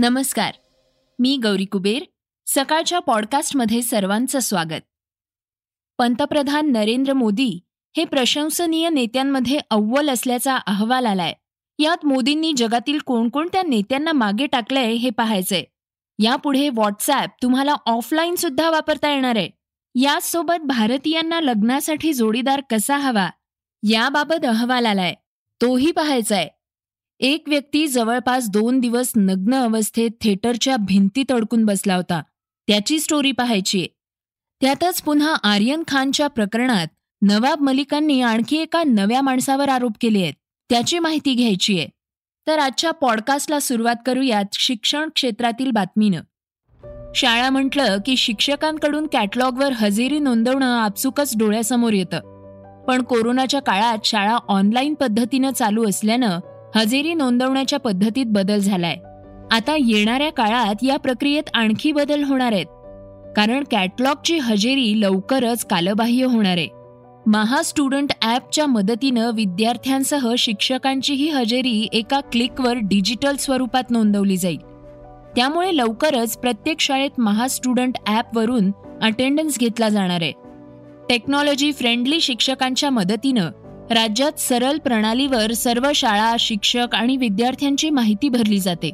नमस्कार. मी गौरी कुबेर. सकाळच्या पॉडकास्टमध्ये सर्वांचं स्वागत. पंतप्रधान नरेंद्र मोदी हे प्रशंसनीय नेत्यांमध्ये अव्वल असल्याचा अहवाल आलाय. यात मोदींनी जगातील कोणकोणत्या नेत्यांना मागे टाकलंय हे पाहायचंय. यापुढे व्हॉट्सॲप तुम्हाला ऑफलाईन सुद्धा वापरता येणार आहे. याचसोबत भारतीयांना लग्नासाठी जोडीदार कसा हवा? याबाबत अहवाल आलाय. तोही पाहायचाय. एक व्यक्ती जवळपास दोन दिवस नग्न अवस्थेत थिएटरच्या भिंतीत अडकून बसला होता. त्याची स्टोरी पाहायची त्यातच पुन्हा आर्यन खानच्या प्रकरणात नवाब मलिकांनी आणखी एका नव्या माणसावर आरोप केले आहेत. त्याची माहिती घ्यायची आहे. तर आजच्या पॉडकास्टला सुरुवात करूयात शिक्षण क्षेत्रातील बातमीनं. शाळा म्हटलं की शिक्षकांकडून कॅटलॉगवर हजेरी नोंदवणं आपसुकच डोळ्यासमोर येतं. पण कोरोनाच्या काळात शाळा ऑनलाईन पद्धतीनं चालू असल्यानं हजेरी नोंदवण्याच्या पद्धतीत बदल झालाय. आता येणाऱ्या काळात या प्रक्रियेत आणखी बदल होणार आहेत. कारण कॅटलॉगची हजेरी लवकरच कालबाह्य होणार आहे. महा स्टुडंट ॲपच्या मदतीनं विद्यार्थ्यांसह शिक्षकांचीही हजेरी एका क्लिकवर डिजिटल स्वरूपात नोंदवली जाईल. त्यामुळे लवकरच प्रत्येक शाळेत महा स्टुडंट ॲपवरून अटेंडन्स घेतला जाणार आहे. टेक्नॉलॉजी फ्रेंडली शिक्षकांच्या मदतीनं राज्यात सरळ प्रणालीवर सर्व शाळा शिक्षक आणि विद्यार्थ्यांची माहिती भरली जाते.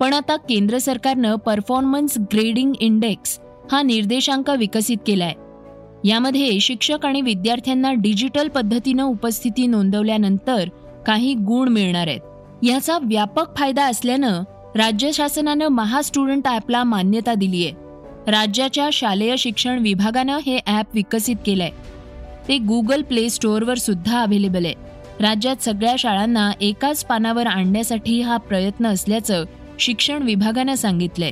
पण आता केंद्र सरकारनं परफॉर्मन्स ग्रेडिंग इंडेक्स हा निर्देशांक विकसित केलाय. यामध्ये शिक्षक आणि विद्यार्थ्यांना डिजिटल पद्धतीनं उपस्थिती नोंदवल्यानंतर काही गुण मिळणार आहेत. याचा व्यापक फायदा असल्यानं राज्य शासनानं महा स्टुडंट ॲपला मान्यता दिली आहे राज्याच्या शालेय शिक्षण विभागानं हे ॲप विकसित केलंय. ते गुगल प्ले स्टोअरवर सुद्धा अवेलेबल आहे. राज्यात सगळ्या शाळांना एकाच पानावर आणण्यासाठी हा प्रयत्न असल्याचं शिक्षण विभागानं सांगितलंय.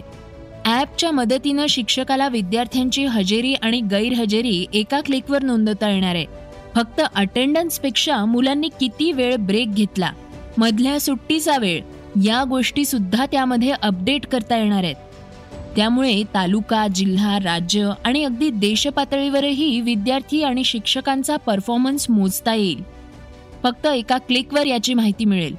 ॲपच्या मदतीनं शिक्षकाला विद्यार्थ्यांची हजेरी आणि गैरहजेरी एका क्लिकवर नोंदवता येणार आहे. फक्त अटेंडन्सपेक्षा मुलांनी किती वेळ ब्रेक घेतला? मधल्या सुट्टीचा वेळ? या गोष्टी सुद्धा त्यामध्ये अपडेट करता येणार आहेत. त्यामुळे तालुका जिल्हा राज्य आणि अगदी देशपातळीवरही विद्यार्थी आणि शिक्षकांचा परफॉर्मन्स मोजता येईल. फक्त एका क्लिकवर याची माहिती मिळेल.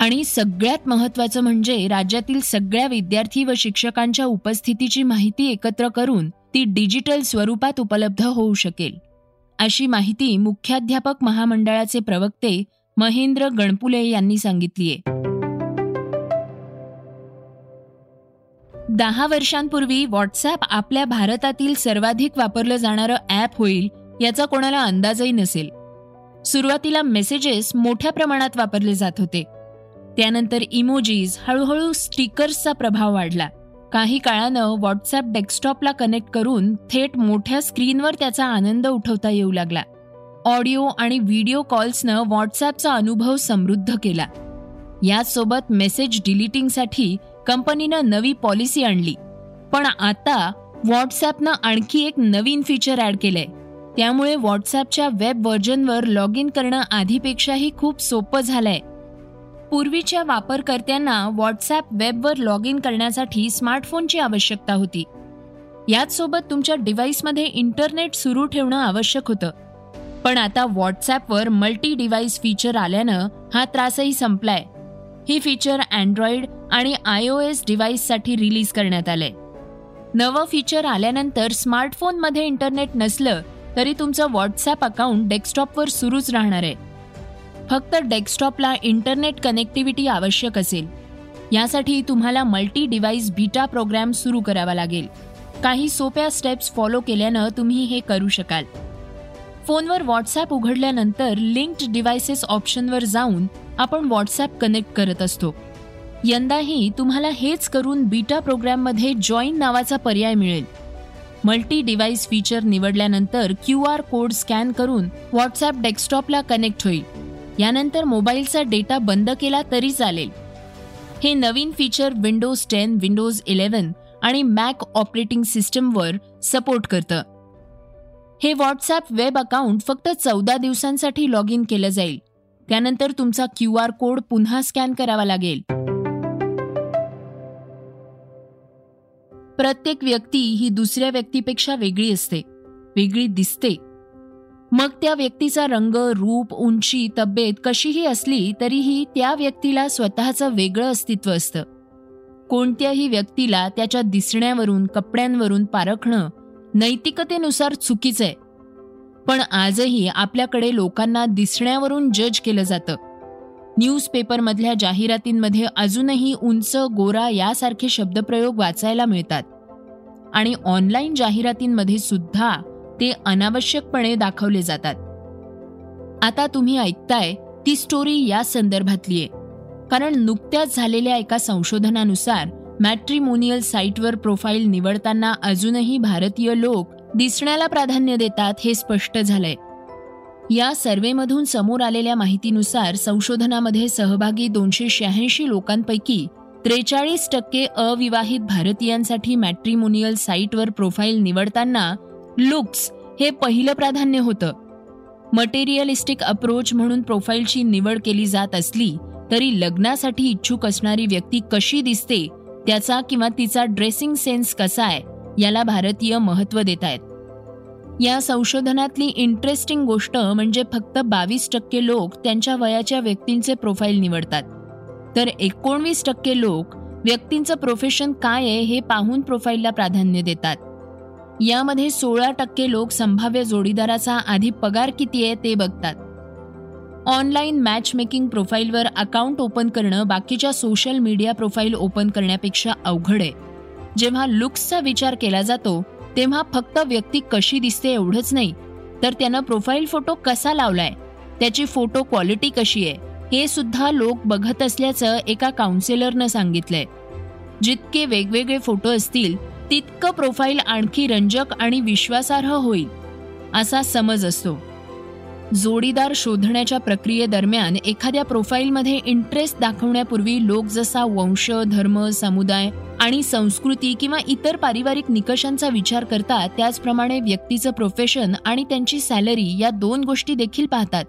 आणि सगळ्यात महत्वाचं म्हणजे राज्यातील सगळ्या विद्यार्थी व शिक्षकांच्या उपस्थितीची माहिती एकत्र करून ती डिजिटल स्वरूपात उपलब्ध होऊ शकेल. अशी माहिती मुख्याध्यापक महामंडळाचे प्रवक्ते महेंद्र गणपुले यांनी सांगितलीय. दहा वर्षांपूर्वी व्हॉट्सॲप आपल्या भारतातील सर्वाधिक वापरलं जाणारं ॲप होईल याचा कोणाला अंदाजही नसेल. सुरुवातीला मेसेजेस मोठ्या प्रमाणात वापरले जात होते. त्यानंतर इमोजीज हळूहळू स्टिकर्सचा प्रभाव वाढला. काही काळानं व्हॉट्सॲप डेस्कटॉपला कनेक्ट करून थेट मोठ्या स्क्रीनवर त्याचा आनंद उठवता येऊ लागला. ऑडिओ आणि व्हिडिओ कॉल्सनं व्हॉट्सॲपचा अनुभव समृद्ध केला. याचसोबत मेसेज डिलिटिंगसाठी कंपनीनं नवी पॉलिसी आणली. पण आता व्हॉट्सॲपनं आणखी एक नवीन फीचर ॲड केलंय. त्यामुळे व्हॉट्सॲपच्या वेब व्हर्जनवर लॉग इन करणं आधीपेक्षाही खूप सोपं झालंय. पूर्वीच्या वापरकर्त्यांना व्हॉट्सॲप वेबवर लॉग इन करण्यासाठी स्मार्टफोनची आवश्यकता होती. याचसोबत तुमच्या डिव्हाइसमध्ये इंटरनेट सुरू ठेवणं आवश्यक होतं. पण आता व्हॉट्सॲपवर मल्टी डिव्हाइस फीचर आल्यानं हा त्रासही संपलाय. ही फीचर अँड्रॉइड आणि आय ओ एस डिव्हाइससाठी रिलीज करण्यात आलंय नवं फीचर आल्यानंतर स्मार्टफोनमध्ये इंटरनेट नसलं तरी तुमचं व्हॉट्सॲप अकाउंट डेस्कटॉपवर सुरूच राहणार आहे. फक्त डेस्कटॉपला इंटरनेट कनेक्टिव्हिटी आवश्यक असेल. यासाठी तुम्हाला मल्टी डिव्हाइस बीटा प्रोग्राम सुरू करावा लागेल. काही सोप्या स्टेप्स फॉलो केल्यानं तुम्ही हे करू शकाल. फोनवर व्हॉट्सॲप उघडल्यानंतर लिंक्ड डिव्हायसेस ऑप्शनवर जाऊन आपण व्हॉट्सॲप कनेक्ट करत असतो. यंदाही तुम्हाला हेच करून बीटा प्रोग्राममध्ये जॉईन नावाचा पर्याय मिळेल. मल्टी डिव्हाइस फीचर निवडल्यानंतर क्यू आर कोड स्कॅन करून व्हॉट्सॲप डेस्कटॉपला कनेक्ट होईल. यानंतर मोबाईलचा डेटा बंद केला तरी चालेल. हे नवीन feature Windows ten Windows eleven आणि मॅक ऑपरेटिंग सिस्टमवर सपोर्ट करतं. हे व्हॉट्सॲप वेब अकाउंट फक्त चौदा दिवसांसाठी लॉग इन केलं जाईल. त्यानंतर तुमचा क्यू आर कोड पुन्हा स्कॅन करावा लागेल. प्रत्येक व्यक्ती ही दुसऱ्या व्यक्तीपेक्षा वेगळी असते. वेगळी दिसते. मग त्या व्यक्तीचा रंग रूप उंची तब्येत कशीही असली तरीही त्या व्यक्तीला स्वतःचं वेगळं अस्तित्व असतं. कोणत्याही व्यक्तीला त्याच्या दिसण्यावरून कपड्यांवरून पारखणं नैतिकतेनुसार चुकीचं आहे. पण आजही आपल्याकडे लोकांना दिसण्यावरून जज केलं जातं. न्यूजपेपरमधल्या जाहिरातींमध्ये अजूनही उंच गोरा यासारखे शब्दप्रयोग वाचायला मिळतात. आणि ऑनलाईन जाहिरातींमध्ये सुद्धा ते अनावश्यकपणे दाखवले जातात. आता तुम्ही ऐकताय ती स्टोरी या संदर्भातली आहे कारण नुकत्याच झालेल्या एका संशोधनानुसार मॅट्रिमोनियल साईटवर प्रोफाईल निवडताना अजूनही भारतीय लोक दिसण्याला प्राधान्य देतात हे स्पष्ट झालंय. या सर्वेमधून समोर आलेल्या माहितीनुसार संशोधनामध्ये सहभागी दोनशे शहाऐंशी लोकांपैकी त्रेचाळीस टक्के अविवाहित भारतीयांसाठी मॅट्रिमोनियल साईटवर प्रोफाईल निवडताना लुक्स हे पहिलं प्राधान्य होतं. मटेरियलिस्टिक अप्रोच म्हणून प्रोफाईलची निवड केली जात असली तरी लग्नासाठी इच्छुक असणारी व्यक्ती कशी दिसते त्याचा किंवा तिचा ड्रेसिंग सेन्स कसा आहे याला भारतीय महत्त्व देत आहेत या संशोधनातली इंटरेस्टिंग गोष्ट म्हणजे फक्त बावीस टक्के लोक त्यांच्या वयाच्या व्यक्तींचे प्रोफाईल निवडतात. तर एकोणवीस टक्के लोक व्यक्तींचं प्रोफेशन काय आहे हे पाहून प्रोफाईलला प्राधान्य देतात. यामध्ये सोळा टक्के लोक संभाव्य जोडीदाराचा आधी पगार किती आहे ते बघतात. ऑनलाईन मॅच मेकिंग प्रोफाईलवर अकाउंट ओपन करणं बाकीच्या सोशल मीडिया प्रोफाईल ओपन करण्यापेक्षा अवघड आहे. जेव्हा लुक्सचा विचार केला जातो तेव्हा फक्त व्यक्ती कशी दिसते एवढंच नाही. तर त्यानं प्रोफाईल फोटो कसा लावलाय? त्याची फोटो क्वालिटी कशी आहे? हे सुद्धा लोक बघत असल्याचं एका काउन्सिलरनं सांगितलंय. जितके वेगवेगळे फोटो असतील तितकं प्रोफाईल आणखी रंजक आणि विश्वासार्ह होईल असा समज असतो. जोडीदार शोधण्याच्या प्रक्रियेदरम्यान एखाद्या प्रोफाईलमध्ये इंटरेस्ट दाखवण्यापूर्वी लोक जसा वंश धर्म समुदाय आणि संस्कृती किंवा इतर पारिवारिक निकषांचा विचार करतात त्याचप्रमाणे व्यक्तीचं प्रोफेशन आणि त्यांची सॅलरी या दोन गोष्टी देखील पाहतात.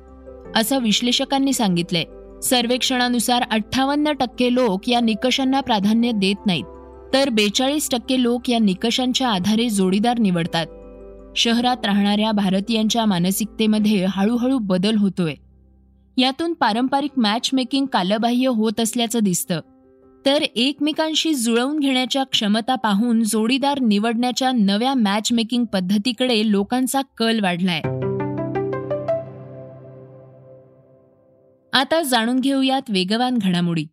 असं विश्लेषकांनी सांगितलंय. सर्वेक्षणानुसार अठ्ठावन्न टक्के लोक या निकषांना प्राधान्य देत नाहीत. तर बेचाळीस टक्के लोक या निकषांच्या आधारे जोडीदार निवडतात. शहरात राहणाऱ्या भारतीयांच्या मानसिकतेमध्ये हळूहळू बदल होतोय. यातून पारंपरिक मॅचमेकिंग कालबाह्य होत असल्याचं दिसतं. तर एकमेकांशी जुळवून घेण्याच्या क्षमता पाहून जोडीदार निवडण्याच्या नव्या मॅचमेकिंग पद्धतीकडे लोकांचा कल वाढलाय. आता जाणून घेऊयात वेगवान घडामोडी.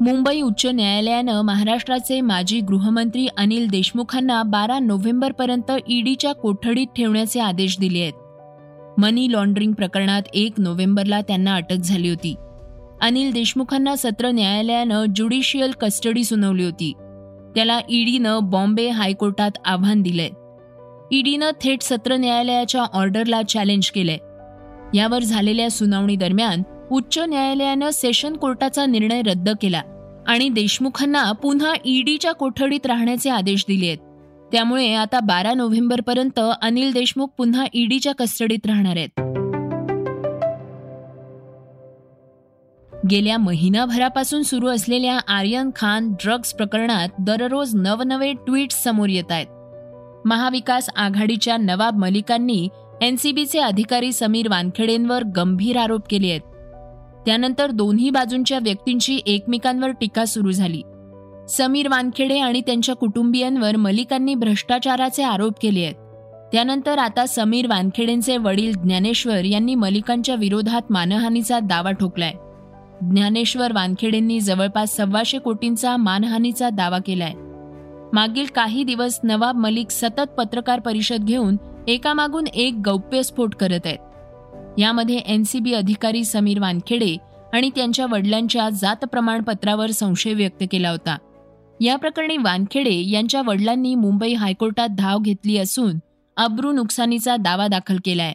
मुंबई उच्च न्यायालयानं महाराष्ट्राचे माजी गृहमंत्री अनिल देशमुखांना बारा नोव्हेंबरपर्यंत ईडीच्या कोठडीत ठेवण्याचे आदेश दिले आहेत. मनी लॉन्ड्रिंग प्रकरणात एक नोव्हेंबरला त्यांना अटक झाली होती. अनिल देशमुखांना सत्र न्यायालयानं ज्युडिशियल कस्टडी सुनावली होती. त्याला ईडीनं बॉम्बे हायकोर्टात आव्हान दिलंय. ईडीनं थेट सत्र न्यायालयाच्या ऑर्डरला चॅलेंज केलंय. यावर झालेल्या सुनावणी दरम्यान उच्च न्यायालयानं सेशन कोर्टाचा निर्णय रद्द केला आणि देशमुखांना पुन्हा ईडीच्या कोठडीत राहण्याचे आदेश दिले आहेत. त्यामुळे आता बारा नोव्हेंबरपर्यंत अनिल देशमुख पुन्हा ईडीच्या कस्टडीत राहणार आहेत. गेल्या महिनाभरापासून सुरू असलेल्या आर्यन खान ड्रग्ज प्रकरणात दररोज नवनवे ट्विट्स समोर येत आहेत. महाविकास आघाडीच्या नवाब मलिकांनी एनसीबीचे अधिकारी समीर वानखेडेंवर गंभीर आरोप केले आहेत. त्यानंतर दोन्ही बाजूंच्या व्यक्तींची एकमेकांवर टीका सुरू झाली. समीर वानखेडे आणि त्यांच्या कुटुंबियांवर मलिकांनी भ्रष्टाचाराचे आरोप केले आहेत. त्यानंतर आता समीर वानखेडेंचे वडील ज्ञानेश्वर यांनी मलिकांच्या विरोधात मानहानीचा दावा ठोकलाय. ज्ञानेश्वर वानखेडेंनी जवळपास सव्वाशे कोटींचा मानहानीचा दावा केलाय. मागील काही दिवस नवाब मलिक सतत पत्रकार परिषद घेऊन एकामागून एक गौप्यस्फोट करत आहेत. यामध्ये एनसीबी अधिकारी समीर वानखेडे आणि त्यांच्या वडिलांच्या जात प्रमाणपत्रावर संशय व्यक्त केला होता. या प्रकरणी वानखेडे यांच्या वडिलांनी मुंबई हायकोर्टात धाव घेतली असून अब्रू नुकसानीचा दावा दाखल केलाय.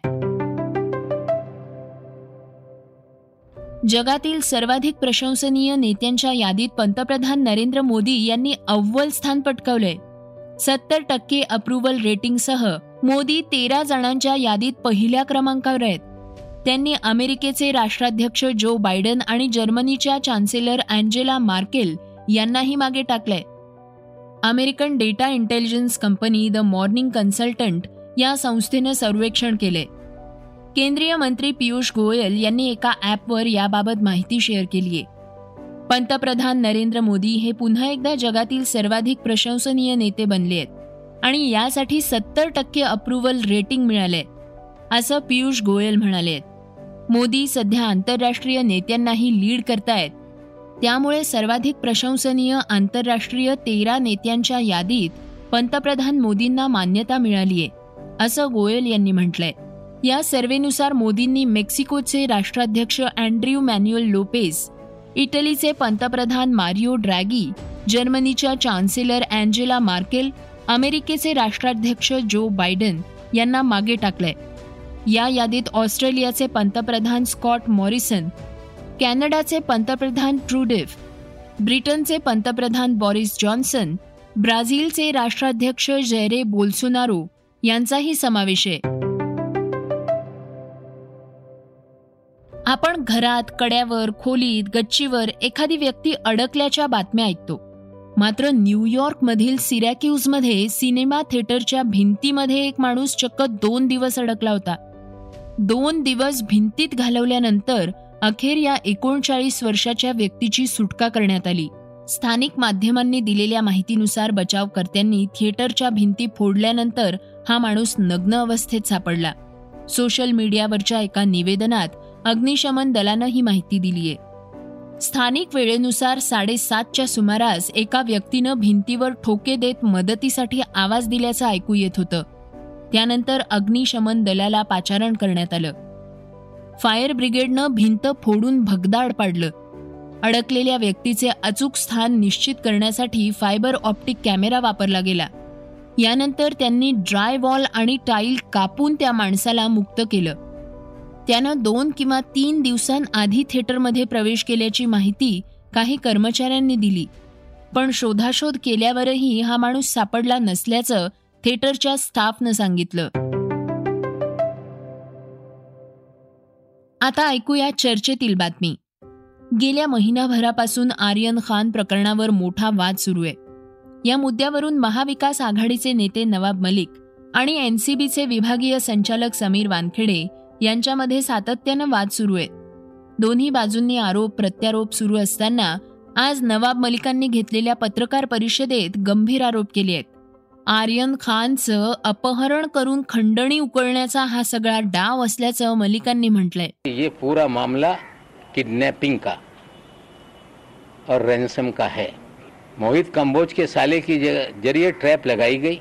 जगातील सर्वाधिक प्रशंसनीय नेत्यांच्या यादीत पंतप्रधान नरेंद्र मोदी यांनी अव्वल स्थान पटकावलंय. सत्तर टक्के अप्रुव्हल रेटिंगसह मोदी तेरा जणांच्या यादीत पहिल्या क्रमांकावर आहेत. त्यांनी अमेरिकेचे राष्ट्राध्यक्ष जो बायडन आणि जर्मनीच्या चान्सेलर अँजेला मार्केल यांनाही मागे टाकलंय. American data intelligence company the morning consultant या संस्थेनं सर्वेक्षण केले केंद्रीय मंत्री पियुष गोयल यांनी एका ॲपवर याबाबत माहिती शेअर केली आहे पंतप्रधान नरेंद्र मोदी हे पुन्हा एकदा जगातील सर्वाधिक प्रशंसनीय नेते बनले आहेत आणि यासाठी सत्तर टक्के अप्रुव्हल रेटिंग मिळाले असं पियुष गोयल म्हणाले आहेत. मोदी सध्या आंतरराष्ट्रीय नेत्यांनाही लीड करतायत. त्यामुळे सर्वाधिक प्रशंसनीय आंतरराष्ट्रीय तेरा नेत्यांच्या यादीत पंतप्रधान मोदींना मान्यता मिळालीय असं गोयल यांनी म्हटलंय. या सर्वेनुसार मोदींनी मेक्सिकोचे राष्ट्राध्यक्ष अँड्र्यू मॅन्युअल लोपेस इटलीचे पंतप्रधान मारिओ ड्रॅगी जर्मनीच्या चान्सेलर अँजेला मार्केल अमेरिकेचे राष्ट्राध्यक्ष जो बायडन यांना मागे टाकलंय. या यादीत ऑस्ट्रेलियाचे पंतप्रधान स्कॉट मॉरिसन कॅनडाचे पंतप्रधान ट्रुडेफ ब्रिटनचे पंतप्रधान बॉरिस जॉन्सन ब्राझीलचे राष्ट्राध्यक्ष जेरे बोल्सोनारो यांचाही समावेश आहे. आपण घरात कड्यावर खोलीत गच्चीवर एखादी व्यक्ती अडकल्याच्या बातम्या ऐकतो. मात्र न्यूयॉर्कमधील सिरॅक्यूजमध्ये सिनेमा थिएटरच्या भिंतीमध्ये एक माणूस चक्क दोन दिवस अडकला होता. दोन दिवस भिंतीत घालवल्यानंतर अखेर या एकोणचाळीस वर्षाच्या व्यक्तीची सुटका करण्यात आली. स्थानिक माध्यमांनी दिलेल्या माहितीनुसार बचावकर्त्यांनी थिएटरच्या भिंती फोडल्यानंतर हा माणूस नग्न अवस्थेत सापडला. सोशल मीडियावरच्या एका निवेदनात अग्निशमन दलानं ही माहिती दिलीय. स्थानिक वेळेनुसार साडेसातच्या सुमारास एका व्यक्तीनं भिंतीवर ठोके देत मदतीसाठी आवाज दिल्याचं ऐकू येत होतं. त्यानंतर अग्निशमन दलाला पाचारण करण्यात आलं. फायर ब्रिगेडनं भिंत फोडून भगदाड पाडलं. अडकलेल्या व्यक्तीचे अचूक स्थान निश्चित करण्यासाठी फायबर ऑप्टिक कॅमेरा वापरला गेला. यानंतर त्यांनी ड्राय वॉल आणि टाईल कापून त्या माणसाला मुक्त केलं. त्यानं दोन किंवा तीन दिवसांआधी थिएटरमध्ये प्रवेश केल्याची माहिती काही कर्मचाऱ्यांनी दिली. पण शोधाशोध केल्यावरही हा माणूस सापडला नसल्याचं थिएटरच्या स्टाफनं सांगितलं. आता ऐकूया चर्चेतील बातमी. गेल्या महिनाभरापासून आर्यन खान प्रकरणावर मोठा वाद सुरू आहे. या मुद्द्यावरून महाविकास आघाडीचे नेते नवाब मलिक आणि एनसीबीचे विभागीय संचालक समीर वानखेडे यांच्यामध्ये सातत्यानं वाद सुरू आहेत. दोन्ही बाजूंनी आरोप प्रत्यारोप सुरू असताना आज नवाब मलिकांनी घेतलेल्या पत्रकार परिषदेत गंभीर आरोप केले आहेत. आर्यन खानचं अपहरण करून खंडणी उकळण्याचा हा सगळा डाव असल्याचं मलिकांनी म्हटलंय. ये पूरा मामला किडनैपिंग का? और रैंसम का है? मोहित कंबोज के साले की ज़रिए ट्रैप लगाई गई।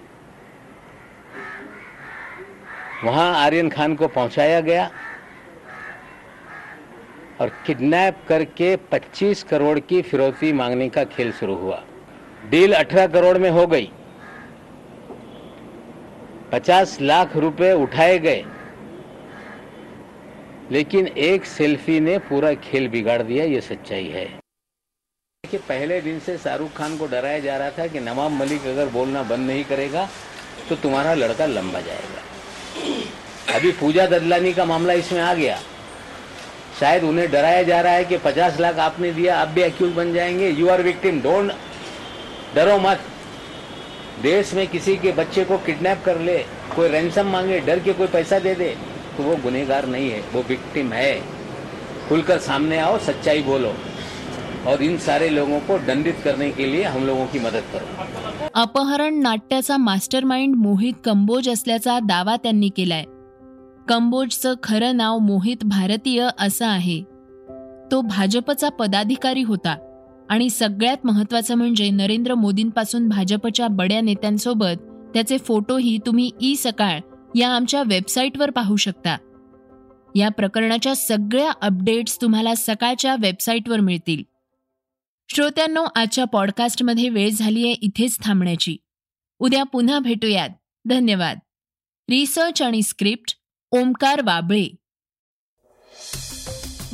वहाँ आर्यन खान को पहुँचाया गया। और किडनैप करके 25 करोड़ की फिरौती मांगने का खेल शुरू हुआ। डील 18 करोड़ में हो गई। 50 लाख रुपए उठाए गए। लेकिन एक सेल्फी ने पूरा खेल बिगाड़ दिया, ये सच्चाई है। कि पहले दिन से शाहरुख खान को डराया जा रहा था कि नवाब मलिक अगर बोलना बंद नहीं करेगा तो तुम्हारा लड़का लंबा जाएगा। अभी पूजा ददलानी का मामला इसमें आ गया। शायद उन्हें डराया जा रहा है कि 50 लाख आपने दिया अब भी अक्यूज बन जाएँगे। यू आर विक्टिम डोंट डरो मत। देश में किसी के बच्चे को किडनैप कर ले कोई रैंसम मांगे डर के कोई पैसा दे दे तो वो गुनहगार नहीं है वो विक्टिम है। खुलकर सामने आओ सच्चाई बोलो। और इन सारे लोगों को दंडित करने के लिए हम लोगों की मदद करो। अपहरण नाट्याचा मास्टरमाइंड मोहित कंबोज असल्याचा दावा त्यांनी केलाय. कंबोजचं खरं नाव मोहित भारतीय असं आहे. तो भाजपचा पदाधिकारी होता. आणि सगळ्यात महत्वाचं म्हणजे नरेंद्र मोदींपासून भाजपच्या बड्या नेत्यांसोबत त्याचे फोटोही तुम्ही ई सकाळ या आमच्या वेबसाईटवर पाहू शकता. या प्रकरणाच्या सगळ्या अपडेट्स तुम्हाला सकाळच्या वेबसाईटवर मिळतील. श्रोत्यांनो आजच्या पॉडकास्टमध्ये वेळ झाली आहे इथेच थांबण्याची. उद्या पुन्हा भेटूयात. धन्यवाद. रिसर्च आणि स्क्रिप्ट ओमकार वाबळे.